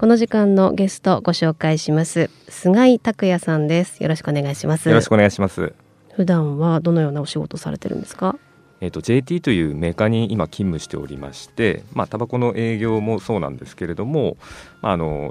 この時間のゲストご紹介します。菅井拓也さんです。よろしくお願いします。よろしくお願いします。普段はどのようなお仕事されてるんですか？えーと、JT というメーカーに今勤務しておりまして、まあ、タバコの営業もそうなんですけれども、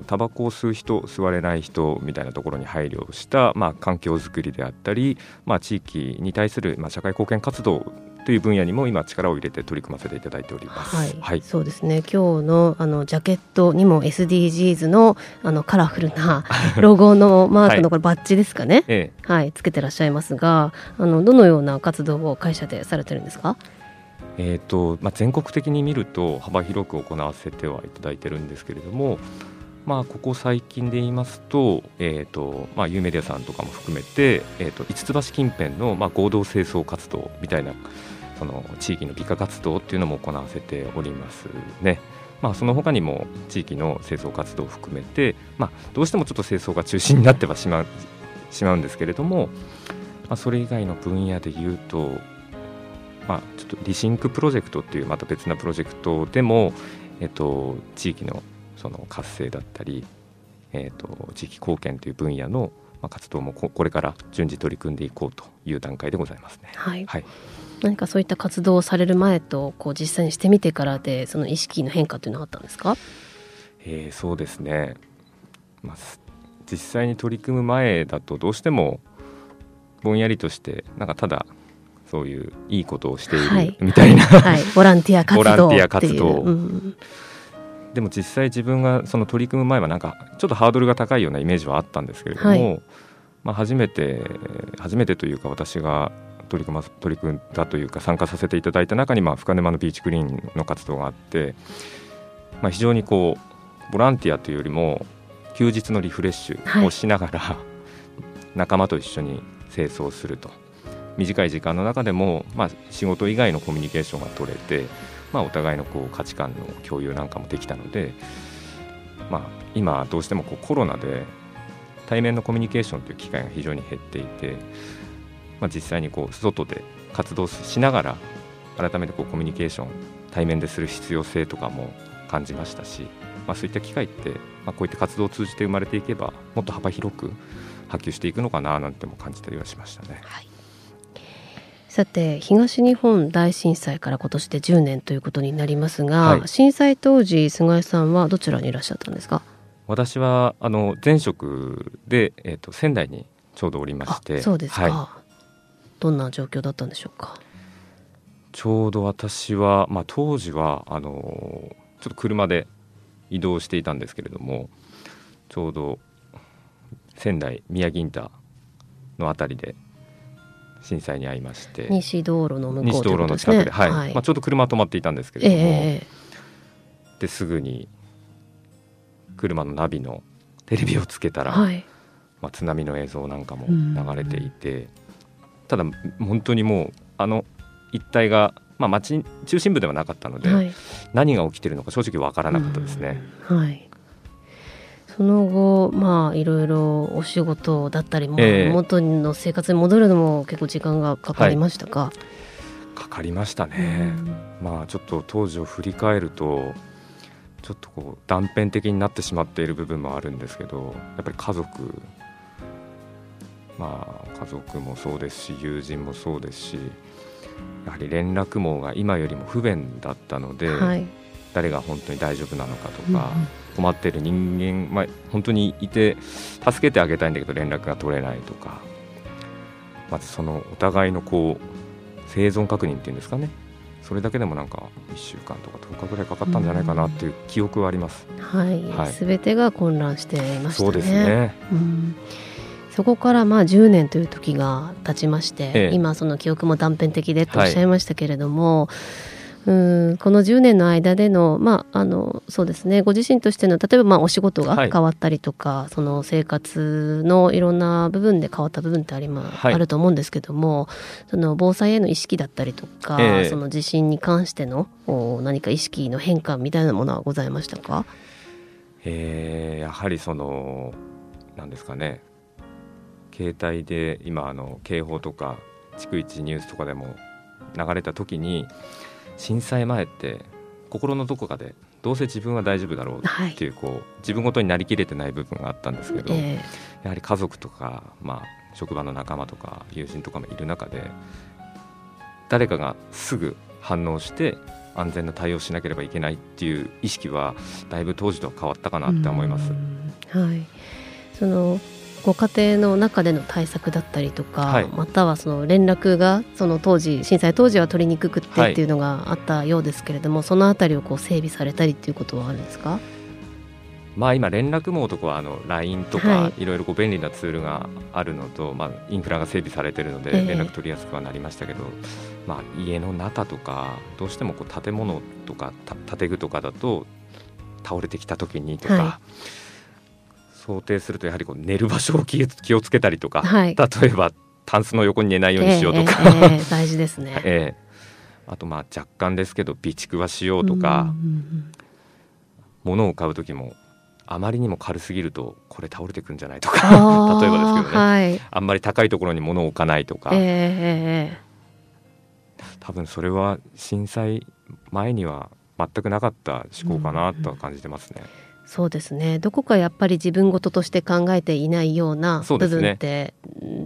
タバコを吸う人吸われない人みたいなところに配慮した、まあ、環境づくりであったり、まあ、地域に対する、まあ、社会貢献活動という分野にも今力を入れて取り組ませていただいております。はい、はい、そうですね。今日のあのジャケットにも SDGs のあのカラフルな ロゴのマークのこれバッジですかね？はい、はい、つけてらっしゃいますが、あのどのような活動を会社でされてるんですか？えーとまあ、全国的に見ると幅広く行わせてはいただいてるんですけれども、まあ、ここ最近で言いますと,、えーとまあ、有名メディアさんとかも含めて、えーと、五つ橋近辺の、まあ、合同清掃活動みたいなその地域の美化活動っていうのも行わせておりますね。まあ、その他にも地域の清掃活動を含めて、まあ、どうしてもちょっと清掃が中心になってはしまうしまうんですけれども、まあ、それ以外の分野でいうと、まあ、ちょっとリシンクプロジェクトっていうまた別なプロジェクトでも、えっと、地域のその活性だったり、えっと、地域貢献という分野の活動もこれから順次取り組んでいこうという段階でございますね。はい、はい。何かそういった活動をされる前とこう実際にしてみてからでその意識の変化というのはあったんですか、えー、そうですね、まあ、実際に取り組む前だとどうしてもぼんやりとしてなんかただそういういいことをしている、はい、みたいな、はい、ボランティア活動。ボランティア活動、うん、でも実際自分がその取り組む前はなんかちょっとハードルが高いようなイメージはあったんですけれども、はい、まあ、初めて初めてというか私が取り組ま取り組んだというか参加させていただいた中に、まあ、深沼のビーチクリーンの活動があって、まあ、非常にこうボランティアというよりも休日のリフレッシュをしながら、はい、仲間と一緒に清掃すると。短い時間の中でも、まあ、仕事以外のコミュニケーションが取れて、まあ、お互いのこう価値観の共有なんかもできたので、まあ、今どうしてもこうコロナで対面のコミュニケーションという機会が非常に減っていてまあ、実際にこう外で活動しながら改めてこうコミュニケーション対面でする必要性とかも感じましたし、まあ、そういった機会って、まあ、こういった活動を通じて生まれていけばもっと幅広く波及していくのかななんても感じたりはしましたね。はいさて東日本大震災から今年で10年ということになりますが、はい、震災当時菅井さんはどちらにいらっしゃったんですか？私はあの前職で、えーと、仙台にちょうどおりましてそうですか、はい、どんな状況だったんでしょうか？ちょうど私は、まあ、当時はあのちょっと車で移動していたんですけれどもちょうど仙台宮城インターの辺りで震災に遭いまして。西道路の向こう、ね、西道路の近くで、はい、はい、まあ、ちょうど車止まっていたんですけれども、えー、ですぐに車のナビのテレビをつけたら、はい、まあ、津波の映像なんかも流れていて、ただ本当にもうあの一帯が、まあ、町中心部ではなかったので、はい、何が起きてるのか正直わからなかったですね。はい、その後まあいろいろお仕事だったりも、えー、元の生活に戻るのも結構時間がかかりましたか、はい、かかりましたね、まあちょっと当時を振り返るとちょっとこう断片的になってしまっている部分もあるんですけどやっぱり家族まあ、家族もそうですし友人もそうですしやはり連絡網が今よりも不便だったので、はい、誰が本当に大丈夫なのかとか、うん困っている人間、まあ、本当にいて助けてあげたいんだけど連絡が取れないとか。まずそのお互いのこう生存確認っていうんですかね。それだけでもなんか1週間とか10日ぐらいかかったんじゃないかなっていう記憶はあります。はい、はい、全てが混乱していましたね。そうですね。うん。そこからまあ10年という時が経ちまして、ええ、今その記憶も断片的でとおっしゃいましたけれども、はい、うんこの10年の間での,、まあ、あのそうですね。ご自身としての例えばまあお仕事が変わったりとか、はい、その生活のいろんな部分で変わった部分ってあり、まあ、あると思うんですけどもその防災への意識だったりとか、えー、その地震に関しての何か意識の変化みたいなものはございましたか、えー、やはりそのなんですかね。携帯で今あの警報とか逐一ニュースとかでも流れた時に震災前って心のどこかでどうせ自分は大丈夫だろうっていう、こう自分ごとになりきれてない部分があったんですけど、やはり家族とか、まあ、職場の仲間とか友人とかもいる中で誰かがすぐ反応して安全な対応しなければいけないっていう意識はだいぶ当時とは変わったかなって思います。はい、そのご家庭の中での対策だったりとか、はい、またはその連絡がその当時震災当時は取りにくくてっていうのがあったようですけれども、はい、そのあたりをこう整備されたりっていうことはあるんですか？まあ、今、連絡網とかはあの LINE とかい。ろいろ便利なツールがあるのと、まあ、インフラが整備されているので連絡取りやすくはなりましたけど、まあ、家の中とかどうしてもこう建物とか建具とかだと倒れてきた時にとか、はい、想定するとやはりこう寝る場所を気をつけたりとか、はい、例えばタンスの横に寝ないようにしようとか、えーえー、大事ですね、えー、あとまあ若干ですけど備蓄はしようとか、物を買う時もあまりにも軽すぎるとこれ倒れてくるんじゃないとか 例えばですけどね、はい、あんまり高いところに物を置かないとか、えー、多分それは震災前には全くなかった思考かなとは感じてますね。うんそうですね。どこかやっぱり自分事として考えていないような部分って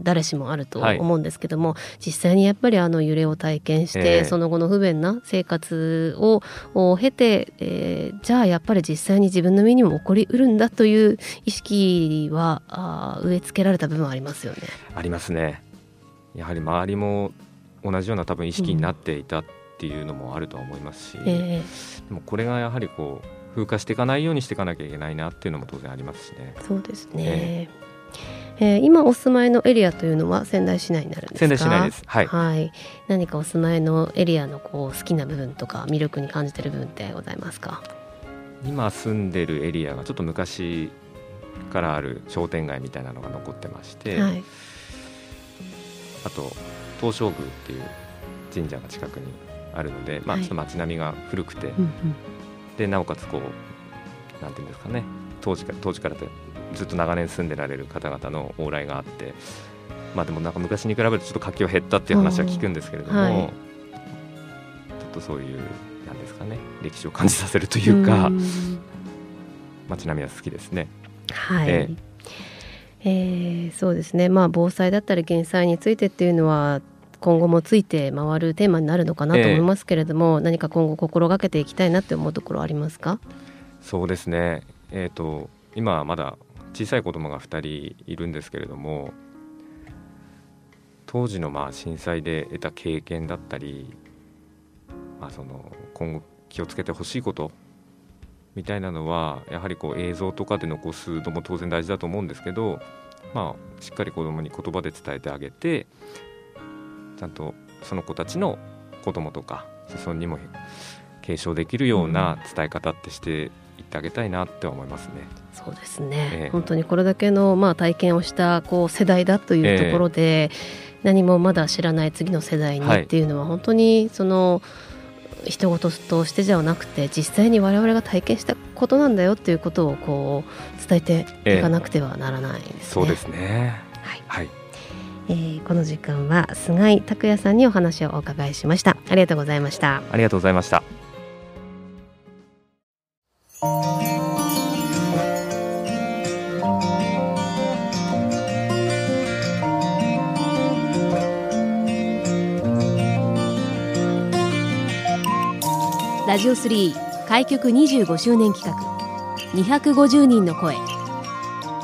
誰しもあると思うんですけども、ねはい、実際にやっぱりあの揺れを体験して、えー、その後の不便な生活を経て、えー、じゃあやっぱり実際に自分の身にも起こりうるんだという意識はあ植え付けられた部分はありますよね。ありますね。やはり周りも同じような多分意識になっていたっていうのもあると思いますし、うん。えー、でもこれがやはりこう風化していかないようにしていかなきゃいけないなっていうのも当然ありますしね。そうですね、えー、えー、今お住まいのエリアというのは仙台市内になるんですか？仙台市内です、はい、はい、何かお住まいのエリアのこう好きな部分とか魅力に感じている部分ってございますか？今住んでるエリアがちょっと昔からある商店街みたいなのが残ってまして、はい、あと東照宮っていう神社が近くにあるので、まあ、ちょっと街並みが古くて、うんうんでなおかつこうなんていうんですかね。当時から当時からずっと長年住んでられる方々の往来があってまあでもなんか昔に比べるとちょっと活気は減ったっていう話は聞くんですけれども、はい、ちょっとそういうなんですかね。歴史を感じさせるというか街並みは好きですね。はい、えーえー、そうですね、まあ、防災だったり減災についてっていうのは今後もついて回るテーマになるのかなと思いますけれども、えー、何か今後心がけていきたいなって思うところありますか？そうですね、えーと、今まだ小さい子供が2人いるんですけれども当時のまあ震災で得た経験だったり、まあ、その今後気をつけてほしいことみたいなのはやはりこう映像とかで残すのも当然大事だと思うんですけど、まあ、しっかり子どもに言葉で伝えてあげてちゃんとその子たちの子供とか子孫にも継承できるような伝え方ってしていってあげたいなって思いますね。そうですね、えー、本当にこれだけの、まあ、体験をしたこう世代だというところで、えー、何もまだ知らない次の世代にっていうのは、本当にその人事としてじゃなくて実際に我々が体験したことなんだよっていうことをこう伝えていかなくてはならないですね。えー、そうですね。はい、はいえー、この時間は菅井拓也さんにお話をお伺いしました。ありがとうございました。ありがとうございました。ラジオ3開局25周年企画。250人の声。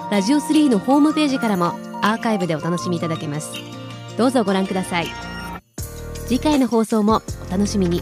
ラジオ3のホームページからもアーカイブでお楽しみいただけます。どうぞご覧ください。次回の放送もお楽しみに。